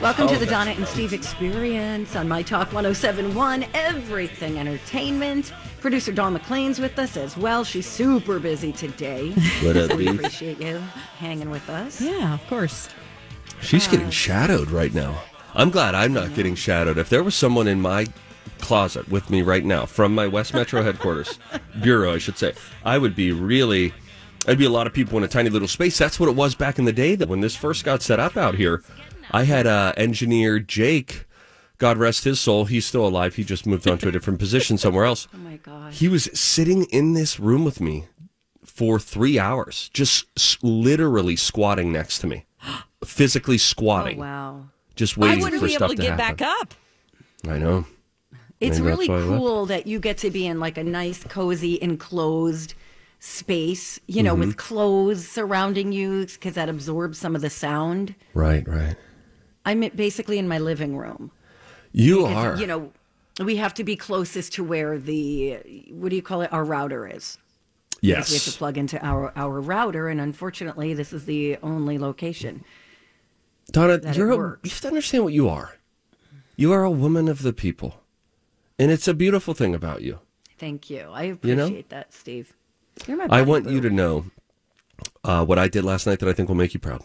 Welcome to the oh, Donna and Steve Experience on My Talk 1071, Everything Entertainment. Producer Dawn McLean's with us as well. She's super busy today. What up, we appreciate you hanging with us. Yeah, of course. She's uh, getting shadowed right now. I'm glad I'm not getting shadowed. If there was someone in my closet with me right now from my West Metro headquarters, bureau, I should say, I would be really. I'd be a lot of people in a tiny little space. That's what it was back in the day. That when this first got set up out here, I had uh, engineer Jake. God rest his soul. He's still alive. He just moved on to a different position somewhere else. Oh my gosh. He was sitting in this room with me for three hours, just s- literally squatting next to me, physically Oh, squatting, wow. just I waiting wouldn't for be stuff able to to get happen. back up. I know. It's Maybe really that's why I left. cool that you get to be in like a nice, cozy, enclosed space, you know, Mm-hmm. with clothes surrounding you because that absorbs some of the sound. Right, right. I'm basically in my living room. You Because, are. You know, we have to be closest to where the what do you call it? Our router is. Because We have to plug into our our router, and unfortunately, this is the only location. Donna, you're a, you have to understand what you are. You are a woman of the people. And it's a beautiful thing about you. Thank you. I You know? appreciate that, Steve. You're my. I want boo. you to know uh, what I did last night that I think will make you proud.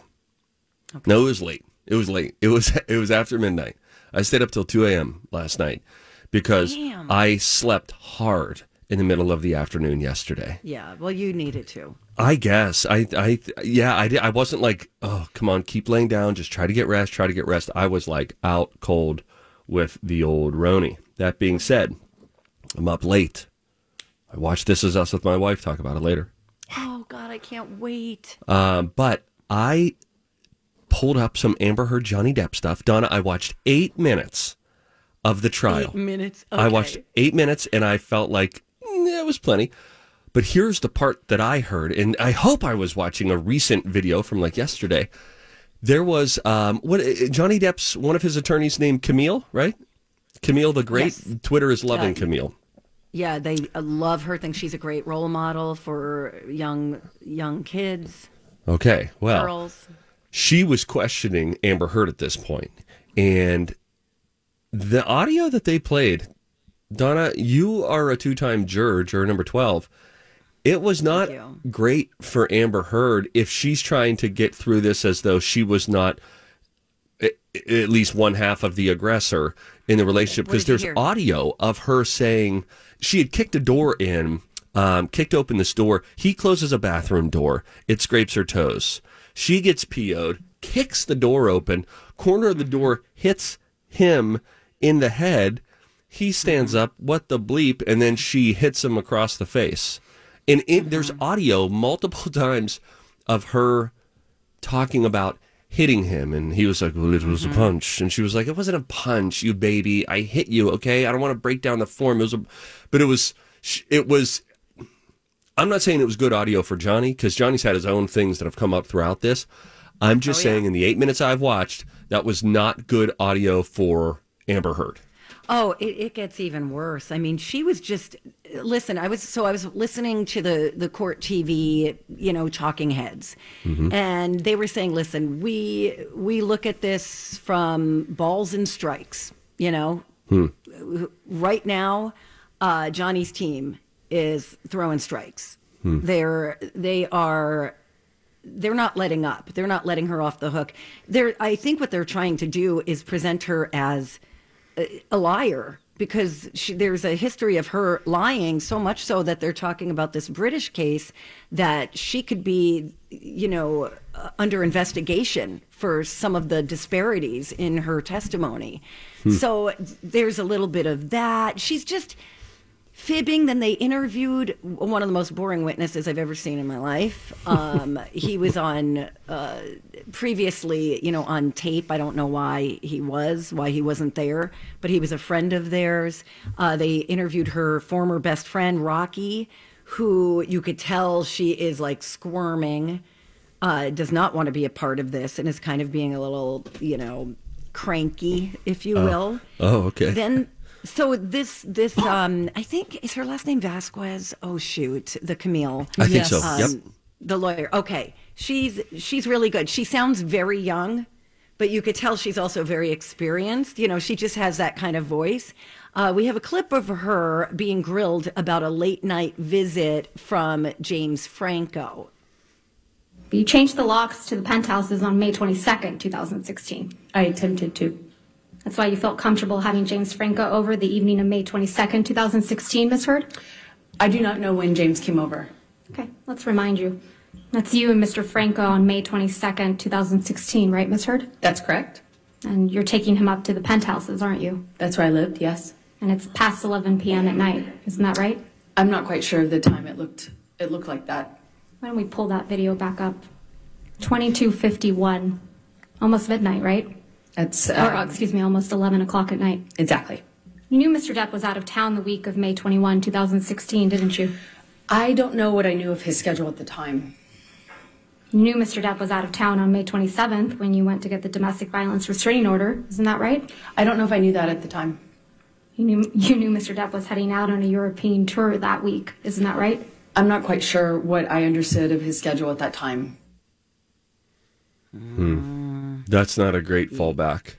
No, it was late. It was late. It was it was after midnight. I stayed up till two a.m. last night because Damn. I slept hard in the middle of the afternoon yesterday. Yeah. Well, you needed to. I guess I I yeah I. I wasn't like oh come on keep laying down just try to get rest try to get rest. I was like out cold with the old Roni. That being said, I'm up late. I watched This Is Us with my wife. Talk about it later. Oh God, I can't wait. Um, but I pulled up some Amber Heard Johnny Depp stuff. Donna, I watched eight minutes of the trial. Eight minutes. I watched eight minutes and I felt like mm, it was plenty. But here's the part that I heard, and I hope I was watching a recent video from like yesterday. There was um, what uh, Johnny Depp's one of his attorneys named Camille, right? Camille the Great. Yes. Twitter is loving Yeah. Camille. Yeah, they uh, love her. Think she's a great role model for young young kids, Okay, well, girls. She was questioning Amber Heard at this point, and the audio that they played, Donna, you are a two-time juror, juror number twelve. It was not great for Amber Heard if she's trying to get through this as though she was not at least one half of the aggressor in the relationship because there's audio of her saying she had kicked a door in, um, kicked open this door. He closes a bathroom door. It scrapes her toes. She gets PO'd, kicks the door open, corner of the door hits him in the head. He stands Mm-hmm. up, what the bleep, and then she hits him across the face. And it, there's Mm-hmm. audio multiple times of her talking about hitting him and he was like well it was Mm-hmm. a punch and she was like it wasn't a punch you baby i hit you okay i don't want to break down the form it was a but it was it was i'm not saying it was good audio for johnny because johnny's had his own things that have come up throughout this i'm just Oh, yeah. saying in the eight minutes i've watched that was not good audio for amber heard Oh, it, it gets even worse. I mean, she was just listen. I was so I was listening to the the court TV, you know, talking heads, and they were saying, "Listen, we we look at this from balls and strikes. You know, right now, uh, Johnny's team is throwing strikes. They're they are they're not letting up. They're not letting her off the hook. They're I think what they're trying to do is present her as a, a liar because she, there's a history of her lying so much so that they're talking about this British case that she could be, you know, uh, under investigation for some of the disparities in her testimony. So there's a little bit of that. She's just fibbing. Then they interviewed one of the most boring witnesses I've ever seen in my life. Um, he was on uh, previously, you know, on tape. I don't know why he was, why he wasn't there, but he was a friend of theirs. Uh, they interviewed her former best friend, Rocky, who you could tell she is like squirming, uh, does not want to be a part of this, and is kind of being a little, you know, cranky, if you will. Oh, okay. Then so this this um I think is her last name Vasquez. Oh shoot, the Camille. I think Yes. so. Um, yep. The lawyer. Okay. She's she's really good. She sounds very young, but you could tell she's also very experienced. You know, she just has that kind of voice. Uh, we have a clip of her being grilled about a late night visit from James Franco. You changed the locks to the penthouses on May 22nd, 2016. I attempted to. That's why you felt comfortable having James Franco over the evening of May 22nd, 2016, Miss Heard? I do not know when James came over. Okay, let's remind you. That's you and Mr. Franco on May 22nd, 2016, right, Miss Heard? That's correct. And you're taking him up to the penthouses, aren't you? That's where I lived, yes. And it's past 11 p.m. at night, isn't that right? I'm not quite sure of the time it looked it looked like that. Why don't we pull that video back up? 2251. Almost midnight, right? That's Or, um, excuse me, almost 11 o'clock at night. exactly. You knew Mr. Depp was out of town the week of May 21, 2016, didn't you? I don't know what I knew of his schedule at the time. You knew Mr. Depp was out of town on May 27th when you went to get the domestic violence restraining order, isn't that right? I don't know if I knew that at the time. You knew, you knew Mr. Depp was heading out on a European tour that week, isn't that right? I'm not quite sure what I understood of his schedule at that time. That's not a great mm. fallback.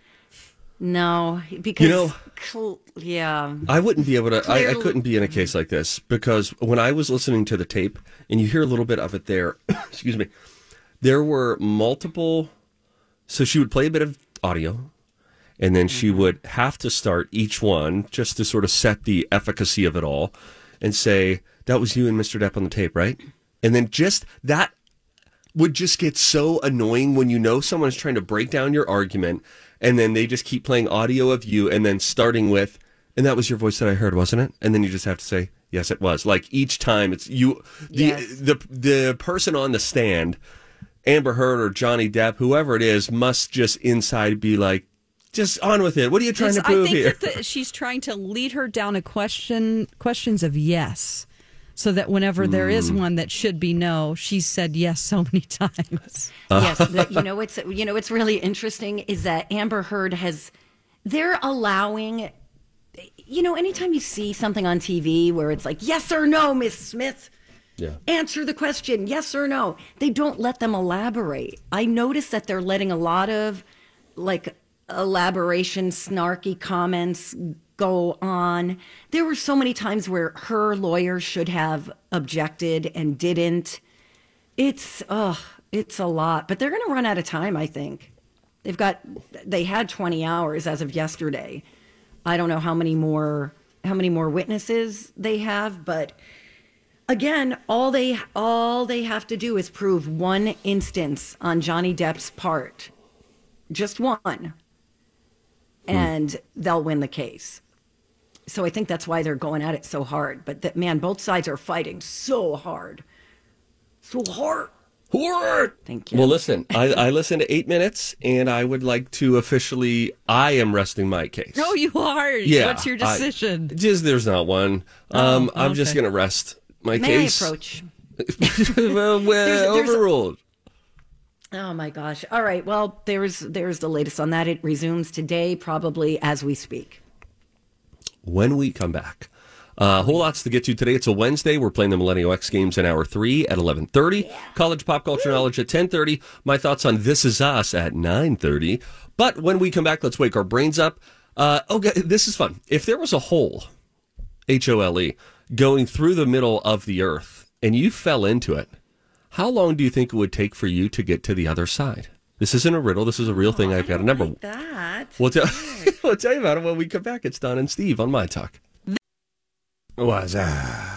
No, because you know- cl- yeah. I wouldn't be able to. I, I couldn't be in a case like this because when I was listening to the tape, and you hear a little bit of it there, excuse me, there were multiple. So she would play a bit of audio, and then she mm-hmm. would have to start each one just to sort of set the efficacy of it all, and say that was you and Mr. Depp on the tape, right? And then just that would just get so annoying when you know someone is trying to break down your argument and then they just keep playing audio of you and then starting with and that was your voice that I heard wasn't it? And then you just have to say yes it was. Like each time it's you the Yes. the the person on the stand Amber Heard or Johnny Depp whoever it is must just inside be like just on with it. What are you trying to prove I think here? that the, she's trying to lead her down a question, questions of yes, so that whenever there is Hmm. one that should be no, she's said yes so many times. yes, the, you know what's you know what's really interesting is that Amber Heard has they're allowing you know anytime you see something on TV where it's like yes or no Miss Smith yeah answer the question yes or no they don't let them elaborate I notice that they're letting a lot of like elaboration snarky comments go on there were so many times where her lawyer should have objected and didn't it's uh it's a lot, but they're going to run out of time, I think. They've got they had 20 hours as of yesterday. I don't know how many more how many more witnesses they have, but again, all they all they have to do is prove one instance on Johnny Depp's part. Just one. And they'll win the case. So I think that's why they're going at it so hard, but that man both sides are fighting so hard. So hard. Word. Thank you. Well, listen, I, I listened to eight minutes, and I would like to officially. I am resting my case. No, you are. Yeah. What's your I- decision? just there's not one. Um, Oh, I'm just gonna rest my May I case. approach? well, well there's- overruled. Oh my gosh. All right. Well, there's there's the latest on that. It resumes today, probably as we speak. When we come back. Uh, whole lots to get to today. It's a Wednesday. We're playing the Millennial X Games in hour three at eleven thirty. College pop culture knowledge at ten thirty. My thoughts on This Is Us at nine thirty. But when we come back, let's wake our brains up. Uh, okay, this is fun. If there was a hole, H O L E, going through the middle of the earth, and you fell into it, how long do you think it would take for you to get to the other side? This isn't a riddle. This is a real thing. I've got a number. That. We'll tell, we'll tell you about it when we come back. It's Don and Steve on My Talk. What's up?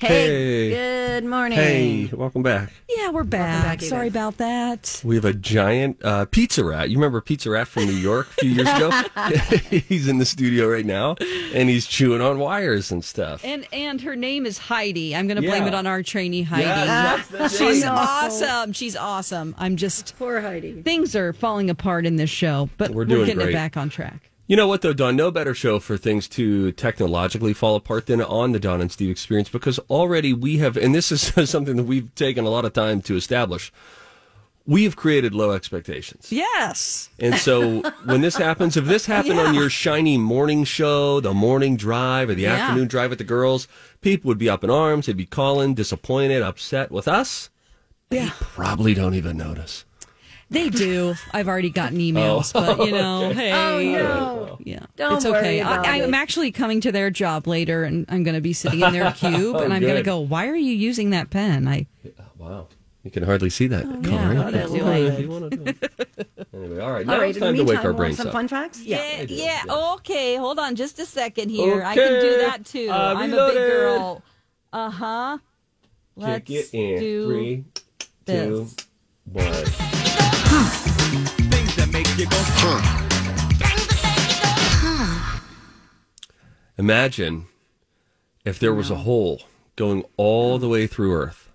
Hey, Hey. good morning. Hey, welcome back. Yeah, we're back. back, Sorry guys. about that. We have a giant uh, pizza rat. You remember Pizza Rat from New York a few years ago? he's in the studio right now, and he's chewing on wires and stuff. And and her name is Heidi. I'm going to blame Yeah. it on our trainee Heidi. Yes, that's the She's name. awesome. She's awesome. I'm just Poor Heidi. things are falling apart in this show, but We're we're, doing getting great. it back on track. You know what, though, Don? No better show for things to technologically fall apart than on the Don and Steve experience because already we have, and this is something that we've taken a lot of time to establish, we have created low expectations. Yes. And so when this happens, if this happened on your shiny morning show, the morning drive, or the Yeah. afternoon drive with the girls, people would be up in arms. They'd be calling, disappointed, upset with us. They probably don't even notice. They do. I've already gotten emails, but you know, hey, Oh, no. yeah, Don't it's okay. worry about I, I'm it. actually coming to their job later, and I'm going to be sitting in their cube, and I'm going to go. Why are you using that pen? I Wow. You can hardly see that yeah, coloring. I'll do you want to do it. Anyway, all right. Now All right, it's in the time to wake our want brains some up. fun facts? Yeah, do, yeah. yeah. Okay, hold on just a second here. I can do that too. uh, I'm a big girl. Uh huh. Let's Kick it in. do Three, two, this. one. Imagine if there was a hole going all the way through Earth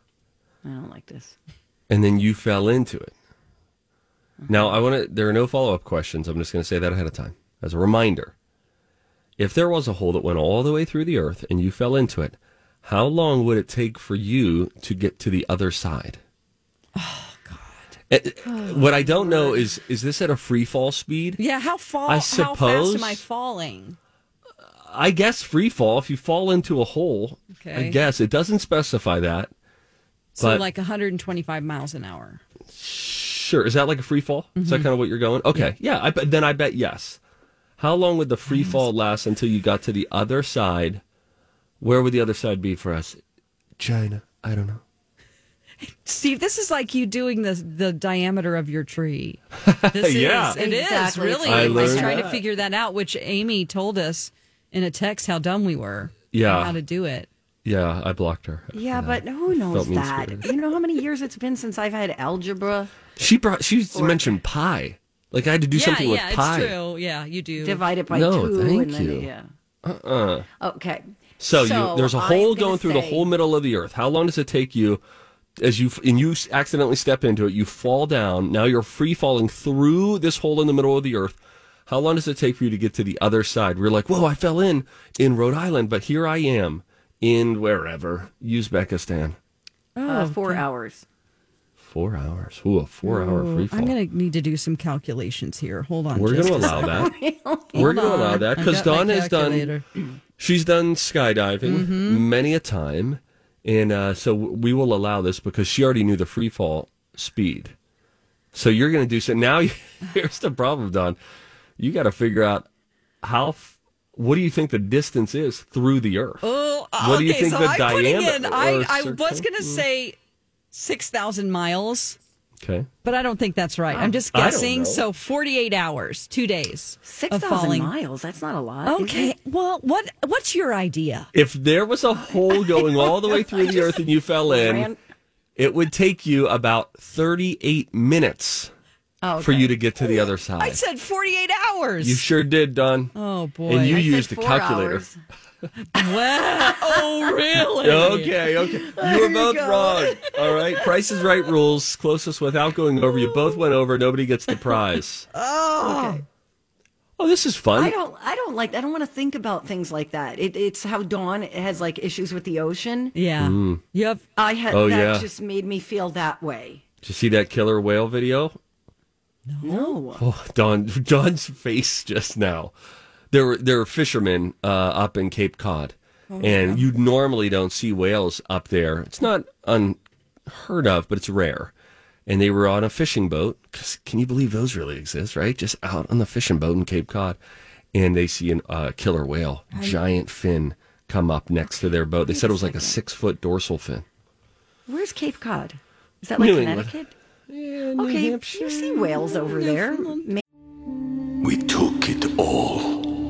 I don't like this. and then you fell into it. Uh-huh. Now, I want to, there are no follow up questions. I'm just going to say that ahead of time as a reminder. If there was a hole that went all the way through the Earth and you fell into it, how long would it take for you to get to the other side? Oh, God. what I don't know is, is this at a free fall speed? Yeah, how fall? I How fast am I falling? I guess free fall. If you fall into a hole, I guess it doesn't specify that. So But- like 125 miles an hour. Sure. Is that like a free fall? Is Mm-hmm. that kind of what you're going? Okay. Yeah. I bet, then I bet yes. How long would the free fall last until you got to the other side? Where would the other side be for us? China. I don't know. Steve, this is like you doing the the diameter of your tree. This Yeah. is, it is Exactly. really. I I, was learned trying to figure that out, which Amy told us in a text how dumb we were. Yeah. how to do it. Yeah, I blocked her. Yeah, but who knows that? mean-spirited. You know how many years it's been since I've had algebra? She brought. She mentioned pi. Like I had to do yeah, something yeah, with pi. Yeah, it's true. Yeah, you do. divide it by No, two. thank and then, you. Yeah. Uh-uh. Okay. So, you, there's a I'm hole gonna going through the whole middle of the earth. How long does it take you as you and you accidentally step into it? You fall down. Now you're free falling through this hole in the middle of the earth. How long does it take for you to get to the other side? We're like, whoa, I fell in in Rhode Island, but here I am in wherever Uzbekistan. Uh, four hours. Four hours. Ooh, a four-hour free fall. I'm going to need to do some calculations here. Hold on. We're going to allow that. We're going to allow that because got my Dawn has done. She's done skydiving Mm-hmm. many a time, and uh, so we will allow this because she already knew the free fall speed. So you're going to do so. Now, here's the problem, Don. You got to figure out how. f- What do you think the distance is through the Earth? Oh, What do you okay, think so the I'm putting in. diameter I, I was going to say six thousand miles, Okay. but I don't think that's right. I'm oh. just guessing. So 48 hours, two days Six of thousand falling. miles. That's not a lot. Okay, well, what what's your idea? If there was a hole going all the way through the Earth and you fell in, Ran- it would take you about 38 minutes Oh, for you to get to the other side. I said 48 hours. You sure did, Don. oh boy. And you I used a calculator. hours. Wow. Oh really? Okay, okay. You were both wrong. All right. Price is right rules. Closest without going over. You both went over. Nobody gets the prize. Oh. Oh, this is fun. I don't. I don't like. I don't want to think about things like that. It, it's how Dawn has like issues with the ocean. Yeah. Mm. You have I had Oh, that yeah. just made me feel that way. Did you see that killer whale video? No. Oh, Don, Don's face just now. There were there were fishermen uh, up in Cape Cod, and you normally don't see whales up there. It's not unheard of, but it's rare. And they were on a fishing boat. 'cause can you believe those really exist? Right, just out on the fishing boat in Cape Cod, and they see a uh, killer whale, giant fin, come up next to their boat. They said it was like a six foot dorsal fin. Where's Cape Cod? Is that like New England. Connecticut? Yeah, New Okay, Hampshire. you see whales over there. We took it all.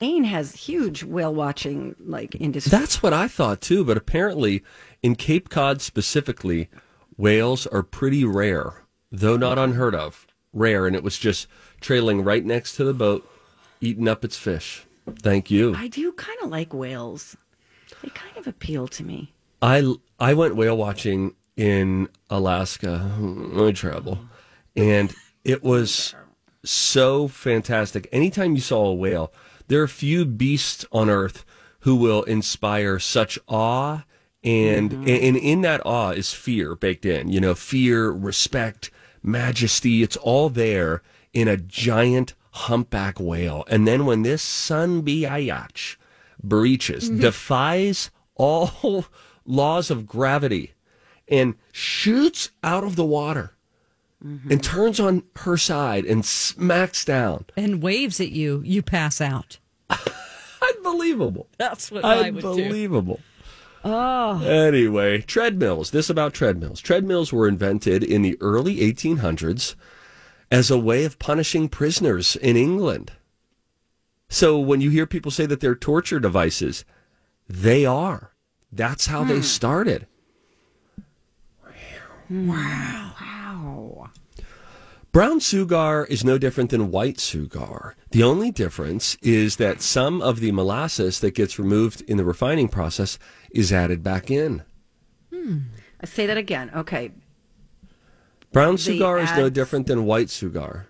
Maine has huge whale watching like industry. That's what I thought too, but apparently in Cape Cod specifically, whales are pretty rare, though not unheard of. Rare, and it was just trailing right next to the boat, eating up its fish. Thank you. I do kind of like whales. They kind of appeal to me. I I went whale watching in Alaska. I travel, and it was so fantastic. Anytime you saw a whale, there are few beasts on earth who will inspire such awe, mm-hmm. and and in that awe is fear baked in. You know, fear, respect, majesty. It's all there in a giant humpback whale. And then when this sun biatch breaches, mm-hmm. defies all laws of gravity, and shoots out of the water Mm-hmm. and turns on her side and smacks down. And waves at you, you pass out. Unbelievable. That's what I would do. Unbelievable. Oh, Anyway, treadmills. This about treadmills. Treadmills were invented in the early 1800s as a way of punishing prisoners in England. So when you hear people say that they're torture devices, they are. That's how they hmm. started. Wow. Brown sugar is no different than white sugar. The only difference is that some of the molasses that gets removed in the refining process is added back in. Hmm. I say that again. Okay. Brown The sugar is no different than white sugar.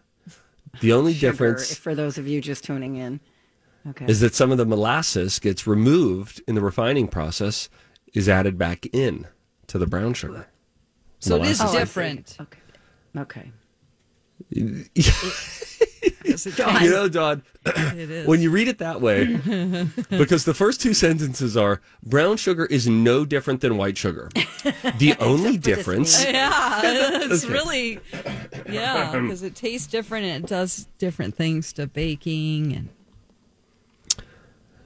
The only Sugar, difference for those of you just tuning in. Okay. is that some of the molasses gets removed in the refining process is added back in to the brown sugar. so it is Molasses. Oh, different. Okay. Okay. You know, Don, It is. when you read it that way, because the first two sentences are brown sugar is no different than white sugar. The only difference, yeah, it's Okay. really yeah um, because it tastes different and it does different things to baking and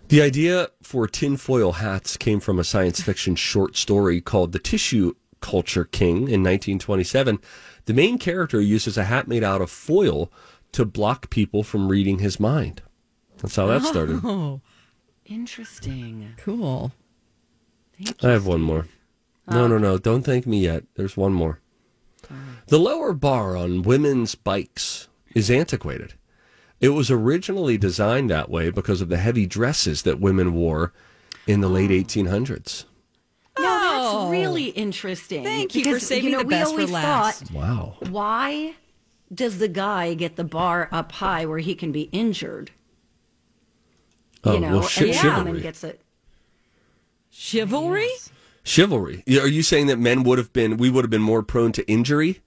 the idea for tinfoil hats came from a science fiction short story called The Tissue Culture King in 1927. The main character uses a hat made out of foil to block people from reading his mind. That's how that oh. started. oh Interesting. cool. Thank you, I you. have one more. No, no, no. Don't thank me yet. There's one more. The lower bar on women's bikes is antiquated. It was originally designed that way because of the heavy dresses that women wore in the late 1800s. No, Oh. that's really interesting. Thank you for because, saving know, the we best for always last. Thought, Wow. why does the guy get the bar up high where he can be injured? Oh, you know, well, chi- and the woman chivalry. gets it. Chivalry? Chivalry. Are you saying that men would have been, we would have been more prone to injury?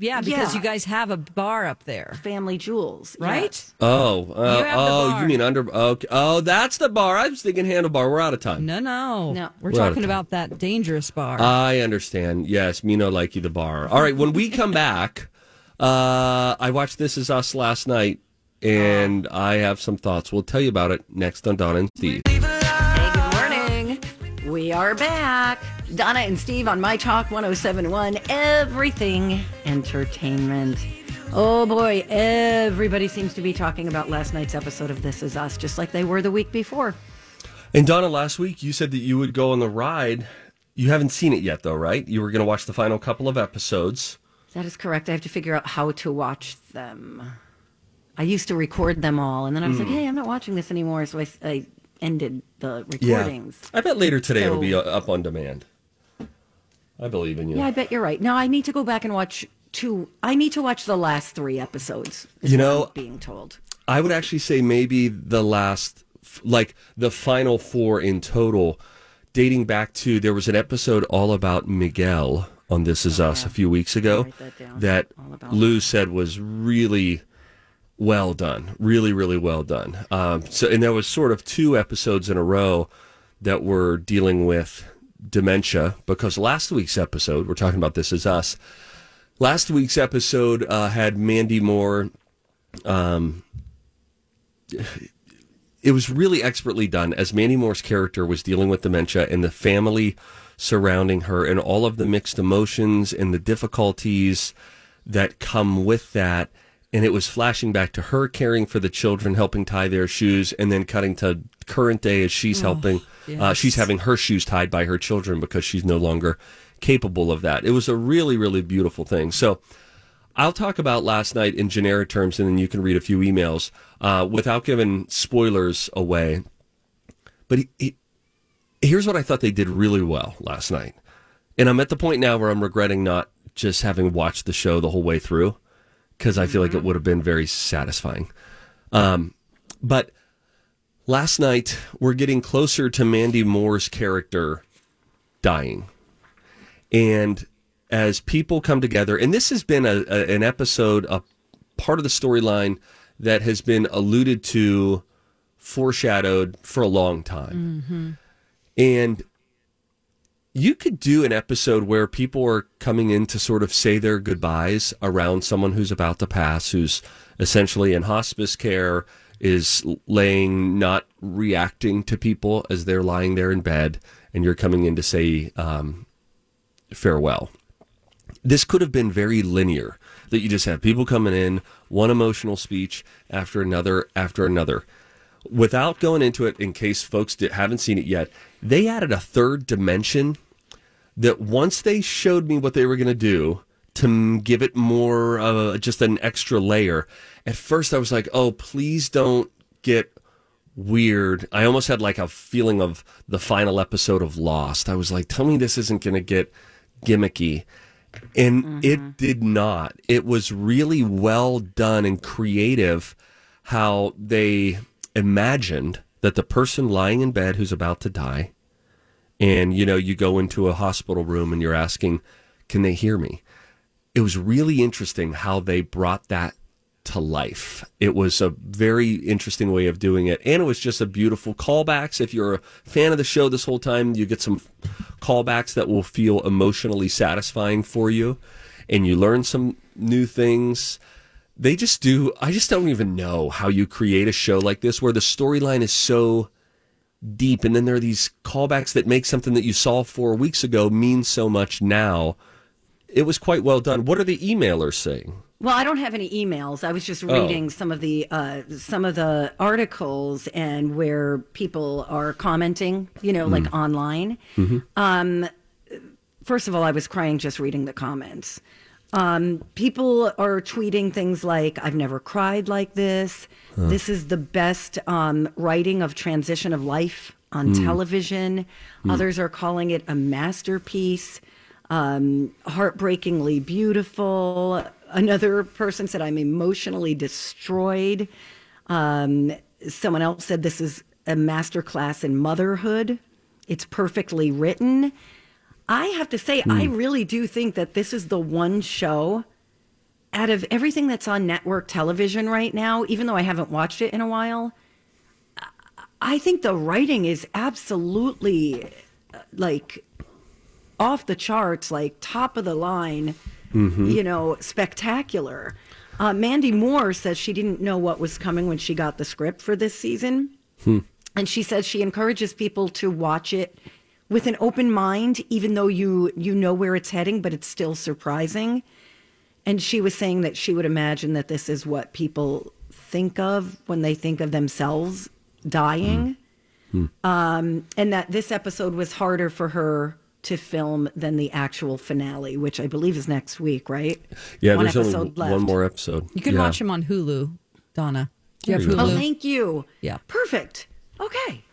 Yeah, because Yeah. you guys have a bar up there, Family jewels, right? yes. Oh, uh, You oh, you mean under? Okay. Oh, that's the bar. I was thinking handlebar. We're out of time. No, no, No. We're, We're talking about that dangerous bar. I understand. Yes, me no like you the bar. All right, when we come back, uh, I watched This Is Us last night, and I have some thoughts. We'll tell you about it next on Don and Steve. Hey, good morning. We are back. Donna and Steve on My Talk 1071, Everything Entertainment. Oh boy, everybody seems to be talking about last night's episode of This Is Us, just like they were the week before. And Donna, last week you said that you would go on the ride. You haven't seen it yet, though, right? You were going to watch the final couple of episodes. That is correct. I have to figure out how to watch them. I used to record them all, and then I was Mm. like, hey, I'm not watching this anymore, so I ended the Yeah. recordings. I bet later today it'll be uh, up on demand. I believe in you. Yeah, I bet you're right. Now I need to go back and watch two. I need to watch the last three episodes. is You know, being told. I would actually say maybe the last, like the final four in total, dating back to there was an episode all about Miguel on This Is Us a few weeks ago that that Lou said was really well done, really, really well done. Um, so, and there was sort of two episodes in a row that were dealing with dementia because last week's episode, we're talking about This Is Us. Last week's episode uh, had Mandy Moore. Um, it was really expertly done as Mandy Moore's character was dealing with dementia and the family surrounding her and all of the mixed emotions and the difficulties that come with that. And it was flashing back to her caring for the children, helping tie their shoes, and then cutting to current day as she's Oh, helping. Uh, she's having her shoes tied by her children because she's no longer capable of that. It was a really, really beautiful thing. So, I'll talk about last night in generic terms, and then you can read a few emails uh, without giving spoilers away. But he, he, here's what I thought they did really well last night. And I'm at the point now where I'm regretting not just having watched the show the whole way through because I feel like it would have been very satisfying. Um, but last night, we're getting closer to Mandy Moore's character dying. And as people come together, and this has been a, a, an episode, a part of the storyline that has been alluded to, foreshadowed for a long time. Mm-hmm. And you could do an episode where people are coming in to sort of say their goodbyes around someone who's about to pass, who's essentially in hospice care, is laying, not reacting to people as they're lying there in bed, and you're coming in to say um, farewell. This could have been very linear, that you just have people coming in, one emotional speech after another after another without going into it, in case folks haven't seen it yet, they added a third dimension that once they showed me what they were going to do to give it more, uh, just an extra layer, at first I was like, oh, please don't get weird. I almost had like a feeling of the final episode of Lost. I was like, tell me this isn't going to get gimmicky. And it did not. It was really well done and creative how they imagined that the person lying in bed who's about to die, and you know, you go into a hospital room and you're asking, can they hear me? It was really interesting how they brought that to life. It was a very interesting way of doing it. And it was just a beautiful callbacks. If you're a fan of the show this whole time, you get some callbacks that will feel emotionally satisfying for you. And you learn some new things. They just do, I just don't even know how you create a show like this where the storyline is so deep. And then there are these callbacks that make something that you saw four weeks ago mean so much now. It was quite well done. What are the emailers saying? Well, I don't have any emails. I was just Oh. reading some of the uh, some of the articles and where people are commenting. You know, like Mm. online. Mhm. Um, first of all, I was crying just reading the comments. Um, people are tweeting things like, I've never cried like this. Huh. This is the best um, writing of transition of life on Hmm. television. Hmm. Others are calling it a masterpiece, um, heartbreakingly beautiful. Another person said, I'm emotionally destroyed. Um, someone else said, This is a masterclass in motherhood. It's perfectly written. I have to say, I really do think that this is the one show out of everything that's on network television right now, even though I haven't watched it in a while. I think the writing is absolutely uh, like off the charts, like top of the line, Mhm. you know, spectacular. Uh, Mandy Moore says she didn't know what was coming when she got the script for this season. Hmm. And she says she encourages people to watch it with an open mind, even though you you know where it's heading, but it's still surprising. And she was saying that she would imagine that this is what people think of when they think of themselves dying. Um, and that this episode was harder for her to film than the actual finale, which I believe is next week, right? Yeah, one there's episode only left. one more episode. You can Yeah. watch them on Hulu. Donna. Do you have There you Oh, thank you. Yeah. Perfect. Okay.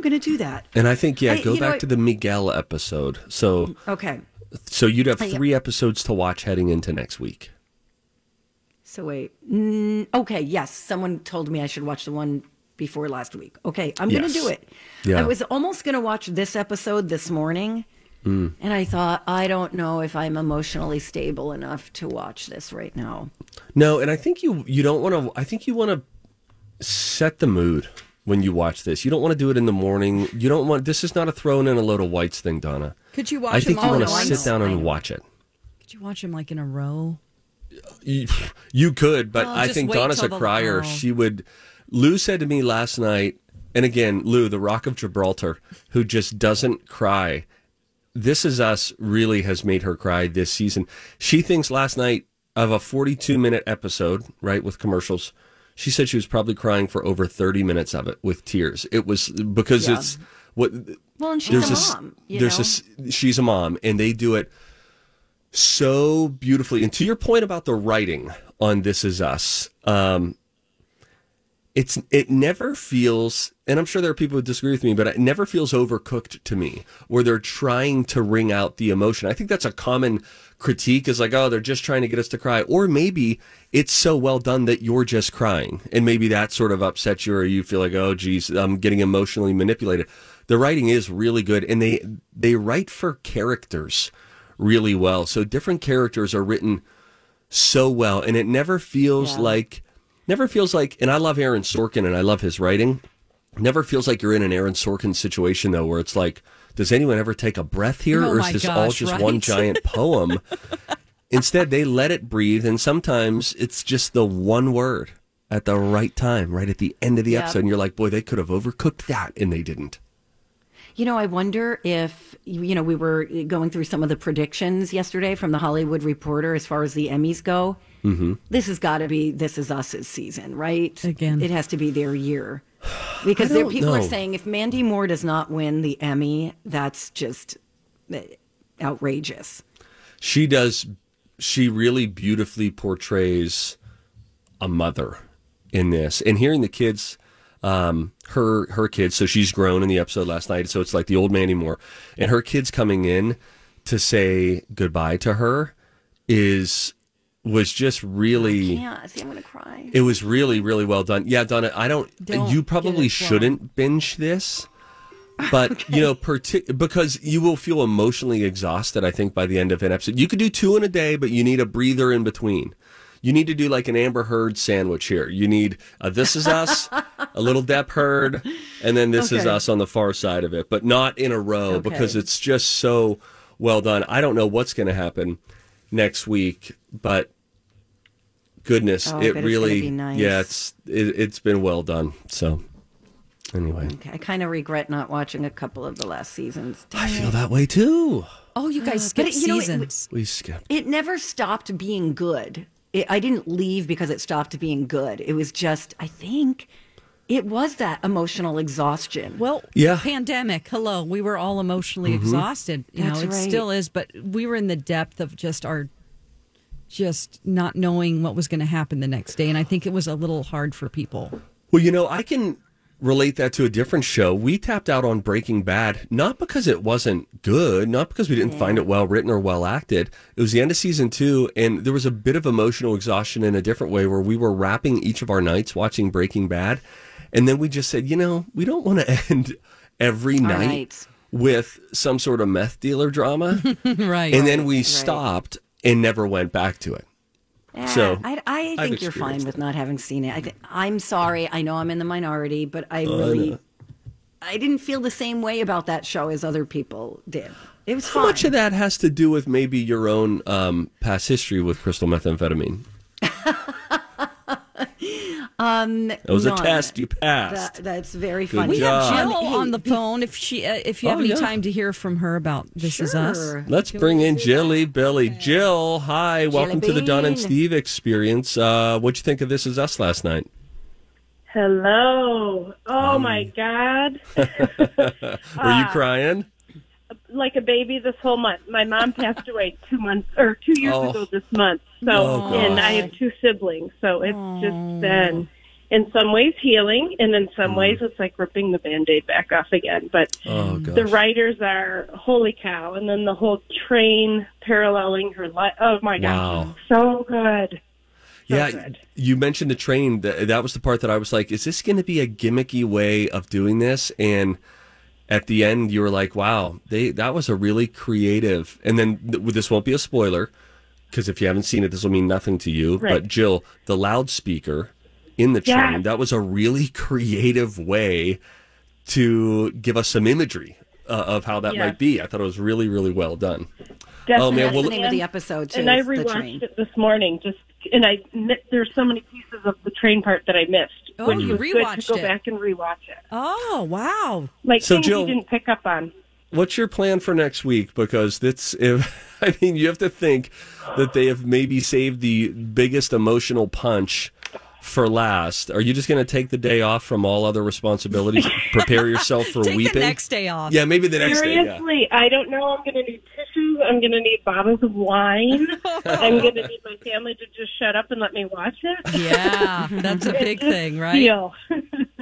I'm going to do that. And I think yeah, I- go you know, back to the Miguel episode. So Okay. so you'd have three episodes to watch heading into next week. So wait. Mm, okay. Yes. Someone told me I should watch the one before last week. Okay. I'm going to do it. Yeah. I was almost going to watch this episode this morning. Mm. And I thought, I don't know if I'm emotionally stable enough to watch this right now. No, and I think you you don't want to. I think you want to set the mood when you watch this. You don't want to do it in the morning. You don't want. This is not a thrown in a load of whites thing, Donna. Could you watch I think you want to sit down and watch it. Could you watch them like in a row? You, you could, but Oh, I think Donna's a crier. oh. She would. Lou said to me last night, and again, Lou, the Rock of Gibraltar, who just doesn't cry. This Is Us really has made her cry this season. She thinks last night of a 42 minute episode, right, with commercials. She said she was probably crying for over 30 minutes of it with tears. It was because Yeah. it's what Well, and she's there's a s- mom. You there's know? a s- she's a mom, and they do it so beautifully. And to your point about the writing on This Is Us, um, it's it never feels, and I'm sure there are people who disagree with me, but it never feels overcooked to me, where they're trying to wring out the emotion. I think that's a common critique is like, oh, they're just trying to get us to cry, or maybe it's so well done that you're just crying, and maybe that sort of upsets you, or you feel like, oh, geez, I'm getting emotionally manipulated. The writing is really good, and they they write for characters really well. So different characters are written so well, and it never feels Yeah. like never feels like. And I love Aaron Sorkin, and I love his writing. Never feels like you're in an Aaron Sorkin situation though, where it's like, does anyone ever take a breath here, Oh or is this all just right? one giant poem? Instead, they let it breathe, and sometimes it's just the one word at the right time, right at the end of the Yeah. episode, and you're like, boy, they could have overcooked that, and they didn't. You know, I wonder if, you know, we were going through some of the predictions yesterday from the Hollywood Reporter as far as the Emmys go. Mm-hmm. This has got to be This Is Us's season, right? Again. It has to be their year. Because there, don't people are saying if Mandy Moore does not win the Emmy, that's just eh, outrageous. she does she really beautifully portrays a mother in this and hearing the kids um her her kids so she's grown in the episode last night so it's like the old Mandy Moore and her kids coming in to say goodbye to her is was just really Yeah, see, I'm going to cry. it was really, really well done. Yeah, Donna, I don't. Don't you probably shouldn't binge this, but you know, partic- because you will feel emotionally exhausted. I think by the end of an episode, you could do two in a day, but you need a breather in between. You need to do like an Amber Heard sandwich here. You need a This Is Us, a little Depp Heard, and then This Is Us on the far side of it, but not in a row Okay. because it's just so well done. I don't know what's going to happen next week, but goodness, Oh, it bet it's really, nice. yeah, it's it, it's been well done. So anyway, Okay, I kind of regret not watching a couple of the last seasons. I feel that way too. Oh, you guys But skip it- you know, it- seasons. We skipped. It never stopped being good. It, I didn't leave because it stopped being good. It was just, I think, it was that emotional exhaustion. well, Yeah. Mm-hmm. pandemic. Hello, we were all emotionally exhausted. You That's know, it right. still is, but we were in the depth of just our just not knowing what was going to happen the next day, and I think it was a little hard for people. Well, you know, I can relate that to a different show. We tapped out on Breaking Bad, not because it wasn't good, not because we didn't find it well written or well acted. It was the end of season two, and there was a bit of emotional exhaustion in a different way where we were wrapping each of our nights watching Breaking Bad. And then we just said, you know, we don't want to end every night nights. with some sort of meth dealer drama. right. and then we stopped and never went back to it. Yeah, So, I, I think you're fine experienced with not having seen it. I th- I'm sorry. I know I'm in the minority, but I really, I didn't feel the same way about that show as other people did. It was How fine. much of that has to do with maybe your own um, past history with crystal methamphetamine? um, It was none. a test you passed. That, that's very Good funny. we have. Jill Um, on the phone. If she, uh, if you have Oh, any yeah. time to hear from her about this is us. Let's bring in Jilly Billy. Jill, hi. Welcome to the Don and Steve experience. Uh, what'd you think of This Is Us last night? Hello. Oh my God. Were you crying? Like a baby this whole month. My mom passed away two months or two years Oh. ago this month. So, Oh, and. I have two siblings, so it's just been in some ways healing, and in some mm. ways it's like ripping the band-aid back off again. But Oh, the writers are holy cow, and then the whole train paralleling her life. Oh my gosh, Wow. so good. So yeah, good. you mentioned the train. That, that was the part that I was like, is this going to be a gimmicky way of doing this? And at the end, you were like, wow, they that was a really creative. And then th- this won't be a spoiler because if you haven't seen it, this will mean nothing to you. Right. But Jill, the loudspeaker in the Yes. train, that was a really creative way to give us some imagery uh, of how that Yes. might be. I thought it was really, really well done. Definitely. Oh man, That's well, the name of the episode, too. And I is The rewatched Train. it this morning. Just and I there's so many pieces of the train part that I missed, Oh, which you was good rewatched to go it. back and rewatch it. Oh, wow. Like So, things Jill- you didn't pick up on. What's your plan for next week? Because it's, if, I mean, you have to think that they have maybe saved the biggest emotional punch for last. Are you just going to take the day off from all other responsibilities? prepare yourself for Take weeping? the next day off. Yeah, maybe the next day. Yeah. Seriously, I don't know. I'm going to need tissues. I'm going to need bottles of wine. I'm going to need my family to just shut up and let me watch it. Yeah, that's a big thing, right? Deal.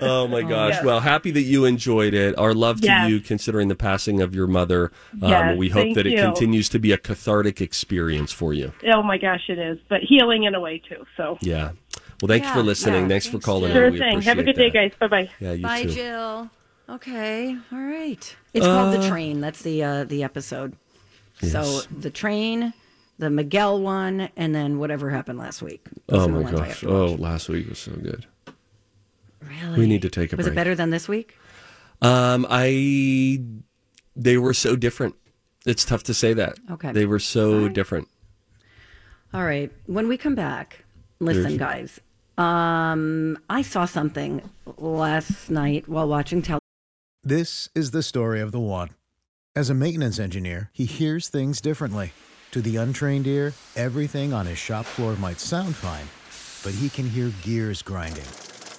Oh my gosh! yes. Well, happy that you enjoyed it. Our love to Yes. you, considering the passing of your mother. Um, Yes, we hope thank that it you. continues to be a cathartic experience for you. oh my gosh, it is. But healing in a way too. So Yeah. Well, thank you for listening. yeah. Thanks for calling. Jill. in. sure thing. Have a appreciate good day, that. guys. Bye bye. Yeah, you Bye, too. Jill. Okay, all right. It's called Uh, The Train. That's the uh, the episode. So the train, the Miguel one, and then whatever happened last week. Those Oh my ones I have gosh! Oh, last week was so good. Really? We need to take a break. Was break. it better than this week? Um, I they were so different. It's tough to say that. Okay. They were so different. All right. When we come back, listen, There's- guys. Um, I saw something last night while watching television. This is the story of the one. As a maintenance engineer, he hears things differently. To the untrained ear, everything on his shop floor might sound fine, but he can hear gears grinding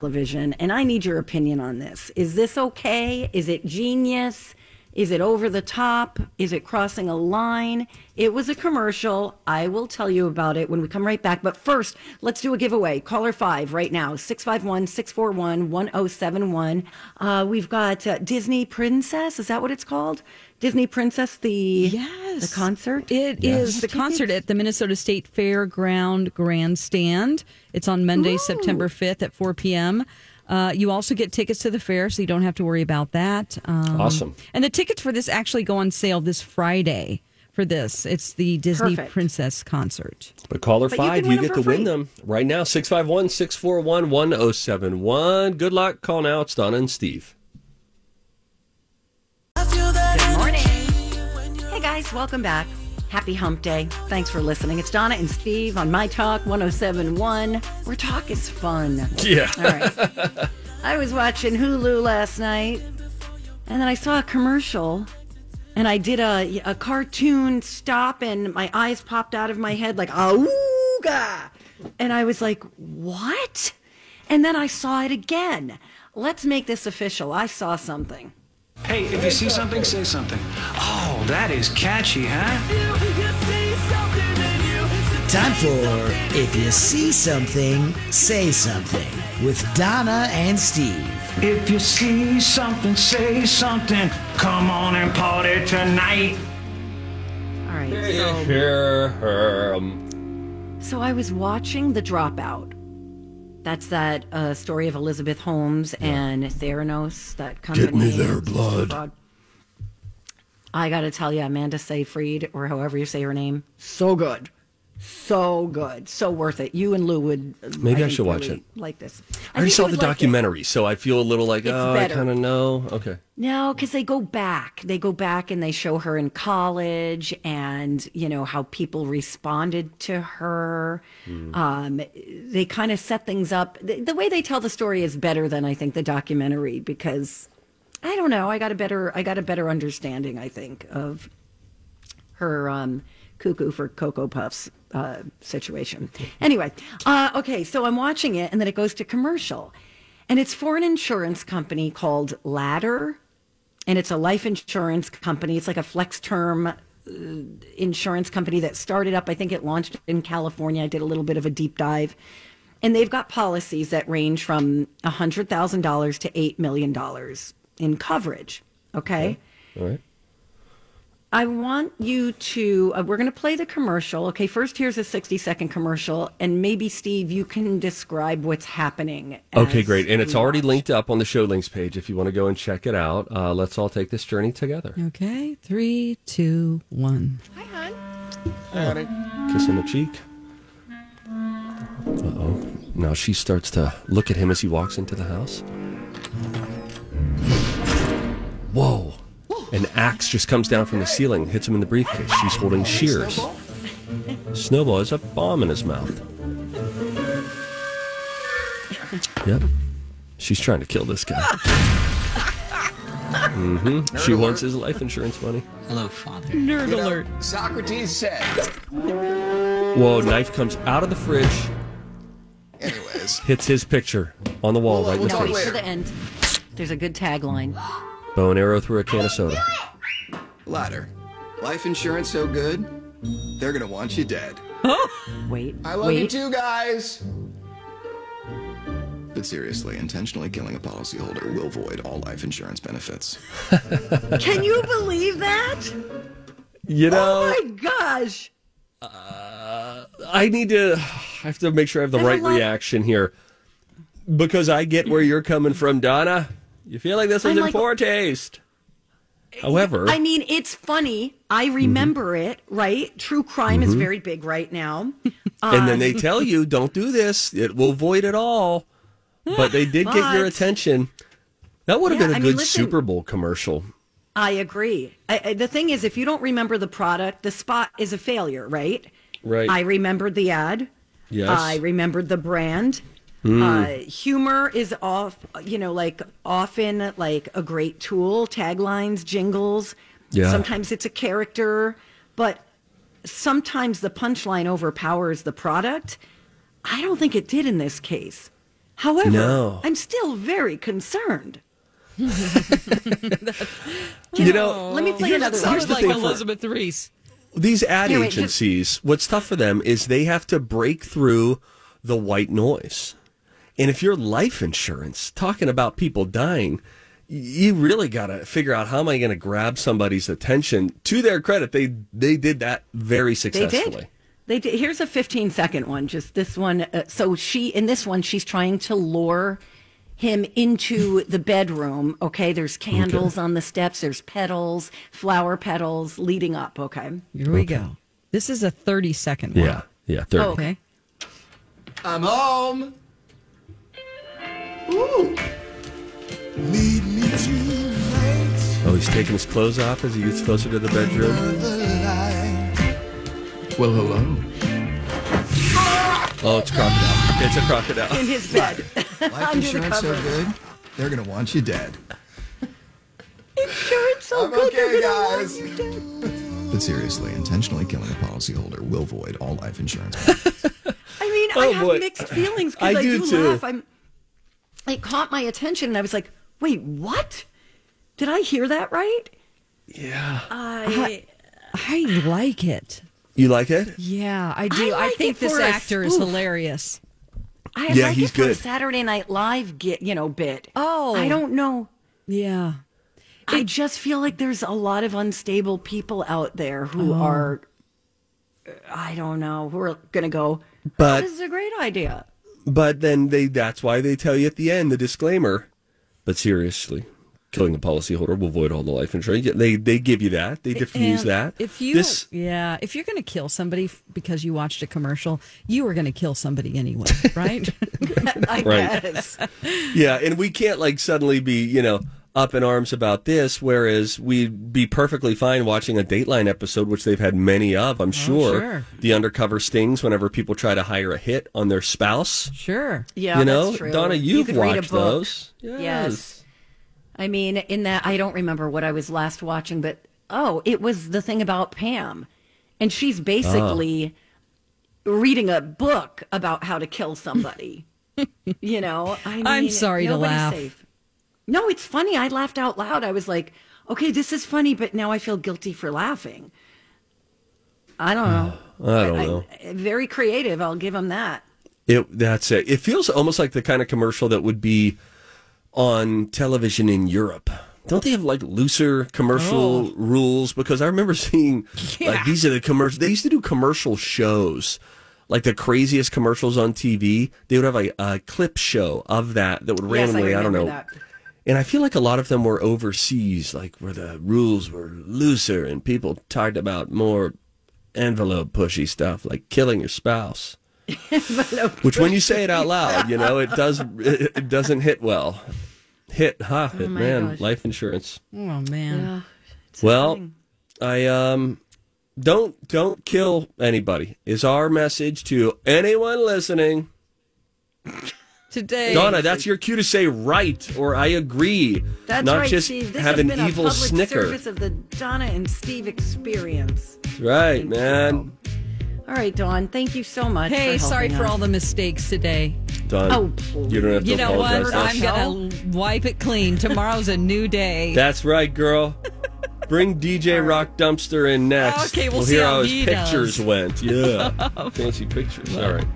Television, and I need your opinion on this. Is this okay? Is it genius? Is it over the top? Is it crossing a line? It was a commercial. I will tell you about it when we come right back. But first, let's do a giveaway. Caller five right now 651 641 1071. Uh, We've got uh, Disney Princess. Is that what it's called? Disney Princess, the, Yes. the concert? It is the concert at the Minnesota State Fairground Grandstand. It's on Monday, September 5th at 4 p.m. Uh, you also get tickets to the fair, so you don't have to worry about that. Um, Awesome. And the tickets for this actually go on sale this Friday for this. It's the Disney Perfect. Princess concert. But caller But you five, can you, get for to win them right now. 651 641 1071. Good luck. Call now. It's Donna and Steve. Guys, welcome back. Happy hump day. Thanks for listening. It's Donna and Steve on My Talk 1071, where talk is fun. Yeah. All right. I was watching Hulu last night, and then I saw a commercial, and I did a, a cartoon stop, and my eyes popped out of my head like, auga! And I was like, what? And then I saw it again. Let's make this official. I saw something. Hey, if you see something, say something. Oh, that is catchy, huh? Time for If You See Something, Say Something with Donna and Steve. If you see something, say something. Come on and party tonight. All right. So, Here. Um, so I was watching The Dropout. That's that uh, story of Elizabeth Holmes and Theranos, that company. Get me their blood. I got to tell you, Amanda Seyfried, or however you say her name, so good. So good. So worth it. You and Lou would. Maybe I think, should watch really it. Like this. I already saw the would like it. documentary, so I feel a little like, It's oh, better. I kind of know. Okay. No, because they go back. They go back and they show her in college and, you know, how people responded to her. Um, they kind of set things up. The, the way they tell the story is better than I think the documentary because I don't know. I got a better, I got a better understanding, I think, of her um, cuckoo for Cocoa Puffs uh, situation. Anyway, uh, okay, so I'm watching it and then it goes to commercial. And it's for an insurance company called Ladder. And it's a life insurance company. It's like a flex term uh, insurance company that started up. I think it launched in California. I did a little bit of a deep dive. And they've got policies that range from $100,000 to $8 million in coverage. Okay. All right. I want you to, uh, we're going to play the commercial. Okay, first here's a 60 second commercial, and maybe, Steve, you can describe what's happening. Okay, great. And it's we already linked up on the show links page if you want to go and check it out. Uh, let's all take this journey together. Okay, three, two, one. Hi, hon. Hi, Kiss on the cheek. Uh oh. Now she starts to look at him as he walks into the house. Whoa. An axe just comes down from the ceiling, hits him in the briefcase. She's holding shears. Snowball has a bomb in his mouth. Yep. She's trying to kill this guy. Mm hmm She wants his life insurance money. Hello, Father. Nerd alert. Socrates said. Whoa, knife comes out of the fridge, Anyways, hits his picture on the wall right in the No, wait face. for the end. There's a good tagline. Bow and arrow through a can of soda. Ladder. Life insurance so good, they're gonna want you dead. Wait. I love wait. you too, guys. But seriously, intentionally killing a policyholder will void all life insurance benefits. Can you believe that? You know, Oh my gosh. Uh, I need to. I have to make sure I have the There's right lot- reaction here because I get where you're coming from, Donna. You feel like this was I'm in like- poor taste. However, I mean, it's funny. I remember it, right? True crime is Mhm. very big right now. and then they Um, tell you, don't do this. It will void it all. But they did get your attention. That would have Yeah, been a I mean, good listen- Super Bowl commercial. I agree. I, I, the thing is, if you don't remember the product, the spot is a failure, right? Right. I remembered the ad. Yes. I remembered the brand. Mm. Uh, humor is off, you know, like often like a great tool. Taglines, jingles. Yeah. Sometimes it's a character, but sometimes the punchline overpowers the product. I don't think it did in this case. However, No. I'm still very concerned. You know, Let me play here's- another here's the like thing for- Elizabeth Reese. These ad Here, wait, just- agencies, what's tough for them is they have to break through the white noise. And if you're life insurance, talking about people dying, you really got to figure out how am I going to grab somebody's attention. To their credit, they they did that very They successfully. did. They did. Here's a 15 second one. Just this one. Uh, so she in this one, she's trying to lure him into the bedroom. Okay, there's candles on the steps. There's petals, flower petals leading up. Okay. Here we go. This is a 30 second one. Yeah, yeah, 30. Oh, Okay. I'm home. Ooh. Lead me tonight. Oh, he's taking his clothes off as he gets closer to the bedroom. Well, hello. Oh, it's a crocodile. It's a crocodile. In his bed. Life Under the insurance so good, they're gonna want you dead. Insurance so I'm good. okay, they're gonna want you dead. But seriously, intentionally killing a policyholder will void all life insurance. I mean, I Oh, have boy. mixed feelings because I I, do do, too. laugh. I'm. It caught my attention, and I was like, "Wait, what? Did I hear that right?" Yeah. I. I like it. You like it? Yeah, I do. I, like think this for a actor is hilarious. I Yeah, like he's it for a good. Saturday Night Live get you know bit. Oh. I don't know. Yeah. I just feel like there's a lot of unstable people out there who Oh. are, I don't know, who are going to go. But- oh, this is a great idea. But then they that's why they tell you at the end the disclaimer. But seriously, killing a policyholder will void all the life insurance. They they give you that. They diffuse And that. If you, this yeah, if you're going to kill somebody because you watched a commercial, you were going to kill somebody anyway, right? I Right. guess. Yeah, and we can't like suddenly be, you know, up in arms about this, whereas we'd be perfectly fine watching a Dateline episode, which they've had many of, I'm oh, sure. Oh, sure. The undercover stings whenever people try to hire a hit on their spouse. Sure. Yeah, You know, that's true. Donna, You you've could read a watched book. those. Yes. Yes. I mean, in that, I don't remember what I was last watching, but oh, it was the thing about Pam. And she's basically ah. reading a book about how to kill somebody. you know, I mean, I'm sorry to nobody's laugh. Safe. No, it's funny. I laughed out loud. I was like, okay, this is funny, but now I feel guilty for laughing. I don't know. I don't know. very creative. I'll give him that. It that's it. It feels almost like the kind of commercial that would be on television in Europe. Don't they have like looser commercial oh. rules? Because I remember seeing like these are the commercials. They used to do commercial shows, like the craziest commercials on TV. They would have a, a clip show of that that would Yes, I randomly, I, don't know. that. And I feel like a lot of them were overseas, like where the rules were looser and people talked about more envelope pushy stuff, like killing your spouse. Which, when you say it out loud, you know, it does it, it doesn't hit well. Hit, huh? Hit, my man, gosh. life insurance. Oh man. Yeah. Well, I um don't don't kill anybody. Is our message to anyone listening? Today, Donna, that's your cue to say right or I agree. That's not right, just Steve. This have has an been evil a public snicker. service of the Donna and Steve experience. Right, man. All right, Dawn. Thank you so much. Hey, for sorry for us. all the mistakes today. Done. Oh, you don't have to You know what? apologize. I'm gonna wipe it clean. Tomorrow's a new day. That's right, girl. Bring DJ Rock Dumpster in next. Okay, we'll we'll see hear how how his he pictures does. went. Yeah. Fancy pictures. All right.